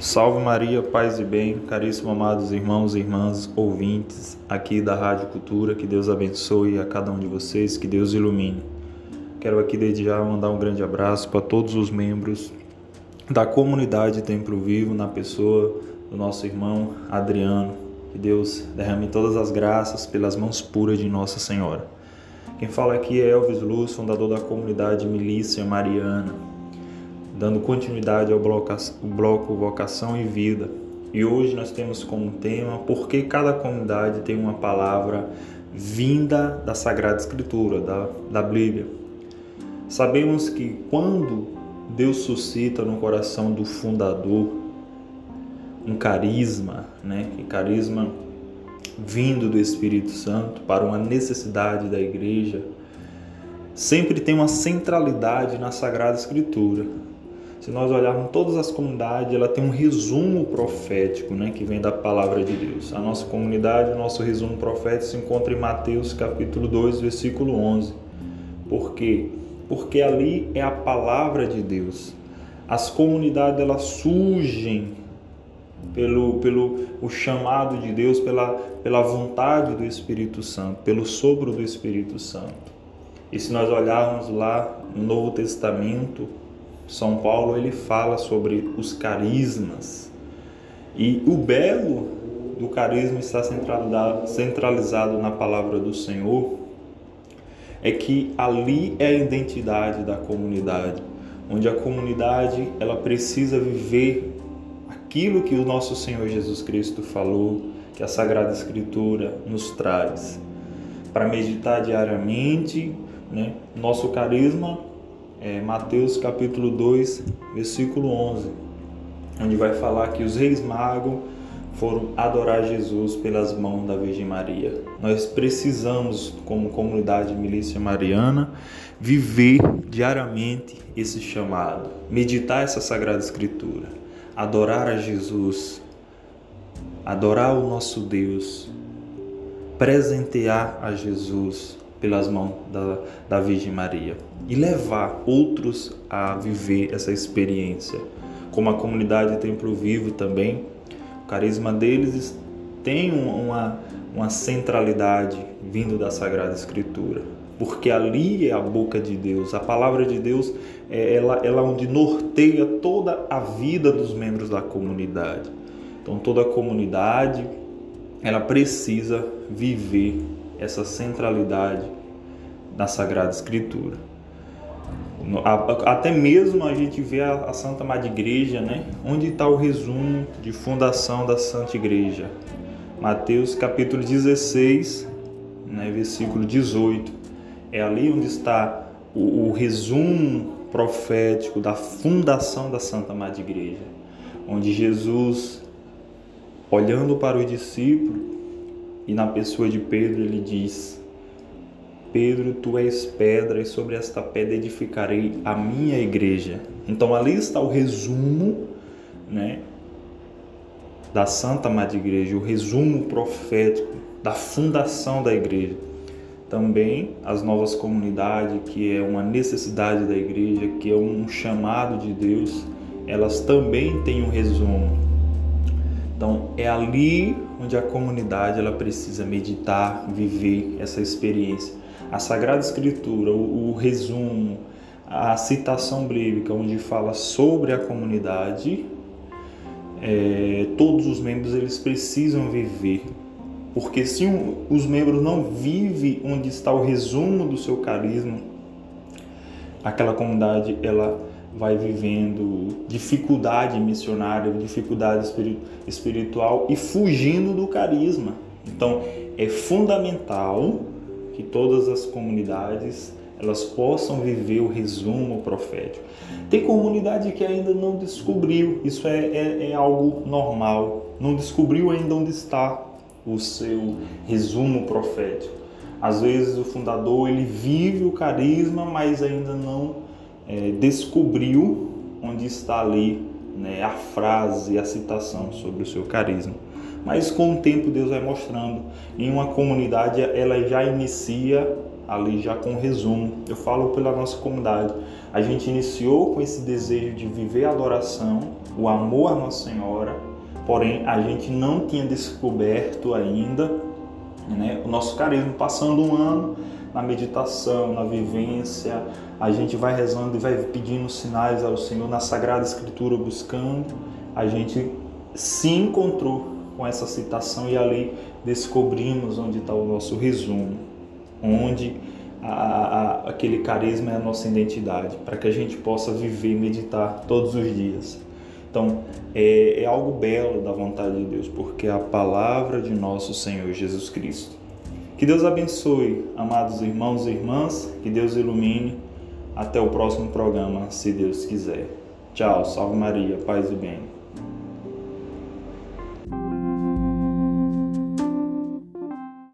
Salve Maria, paz e bem, caríssimos amados irmãos e irmãs ouvintes aqui da Rádio Cultura, que Deus abençoe a cada um de vocês, que Deus ilumine. Quero aqui desde já mandar um grande abraço para todos os membros da comunidade Templo Vivo, na pessoa do nosso irmão Adriano. Que Deus derrame todas as graças pelas mãos puras de Nossa Senhora. Quem fala aqui é Elvis Luz, fundador da comunidade Milícia Mariana dando continuidade ao bloco, bloco Vocação e Vida. E hoje nós temos como tema por que cada comunidade tem uma palavra vinda da Sagrada Escritura, da, da Bíblia. Sabemos que quando Deus suscita no coração do fundador um carisma, né? Que carisma vindo do Espírito Santo para uma necessidade da igreja, sempre tem uma centralidade na Sagrada Escritura se nós olharmos todas as comunidades, ela tem um resumo profético, né, que vem da palavra de Deus. A nossa comunidade, o nosso resumo profético se encontra em Mateus capítulo 2, versículo 11. Por quê? Porque ali é a palavra de Deus. As comunidades elas surgem pelo, pelo o chamado de Deus, pela, pela vontade do Espírito Santo, pelo sopro do Espírito Santo. E se nós olharmos lá no Novo Testamento, são Paulo ele fala sobre os carismas e o belo do carisma está centralizado, na palavra do Senhor é que ali é a identidade da comunidade, onde a comunidade ela precisa viver aquilo que o nosso Senhor Jesus Cristo falou, que a Sagrada Escritura nos traz, para meditar diariamente, né? Nosso carisma é, Mateus capítulo 2, versículo 11, onde vai falar que os reis magos foram adorar Jesus pelas mãos da Virgem Maria. Nós precisamos, como comunidade milícia mariana, viver diariamente esse chamado, meditar essa sagrada escritura, adorar a Jesus, adorar o nosso Deus, presentear a Jesus, pelas mãos da, da Virgem Maria e levar outros a viver essa experiência. Como a comunidade Templo Vivo também, o carisma deles tem uma, uma centralidade vindo da Sagrada Escritura, porque ali é a boca de Deus, a palavra de Deus é ela, ela onde norteia toda a vida dos membros da comunidade. Então toda a comunidade ela precisa viver essa centralidade da Sagrada Escritura. Até mesmo a gente vê a Santa Madre Igreja, né? Onde está o resumo de fundação da Santa Igreja? Mateus capítulo 16, né, versículo 18. É ali onde está o, o resumo profético da fundação da Santa Madre Igreja, onde Jesus, olhando para o discípulo, e na pessoa de Pedro ele diz: Pedro, tu és pedra, e sobre esta pedra edificarei a minha igreja. Então ali está o resumo, né, da Santa Madre Igreja, o resumo profético da fundação da igreja. Também as novas comunidades, que é uma necessidade da igreja, que é um chamado de Deus, elas também têm um resumo então é ali onde a comunidade ela precisa meditar, viver essa experiência. A Sagrada Escritura, o, o resumo, a citação bíblica onde fala sobre a comunidade, é, todos os membros eles precisam viver, porque se um, os membros não vivem onde está o resumo do seu carisma, aquela comunidade ela vai vivendo dificuldade missionária, dificuldade espiritual e fugindo do carisma. Então, é fundamental que todas as comunidades elas possam viver o resumo profético. Tem comunidade que ainda não descobriu, isso é, é, é algo normal, não descobriu ainda onde está o seu resumo profético. Às vezes o fundador ele vive o carisma, mas ainda não é, descobriu onde está ali né, a frase, a citação sobre o seu carisma. Mas com o tempo Deus vai mostrando. Em uma comunidade ela já inicia ali já com resumo. Eu falo pela nossa comunidade. A gente iniciou com esse desejo de viver a adoração, o amor à Nossa Senhora, porém a gente não tinha descoberto ainda né, o nosso carisma. Passando um ano na meditação, na vivência, a gente vai rezando e vai pedindo sinais ao Senhor na Sagrada Escritura, buscando, a gente se encontrou com essa citação e ali descobrimos onde está o nosso resumo, onde a, a, aquele carisma é a nossa identidade, para que a gente possa viver e meditar todos os dias. Então, é, é algo belo da vontade de Deus, porque é a palavra de nosso Senhor Jesus Cristo. Que Deus abençoe, amados irmãos e irmãs, que Deus ilumine. Até o próximo programa, se Deus quiser. Tchau, salve Maria, paz e bem.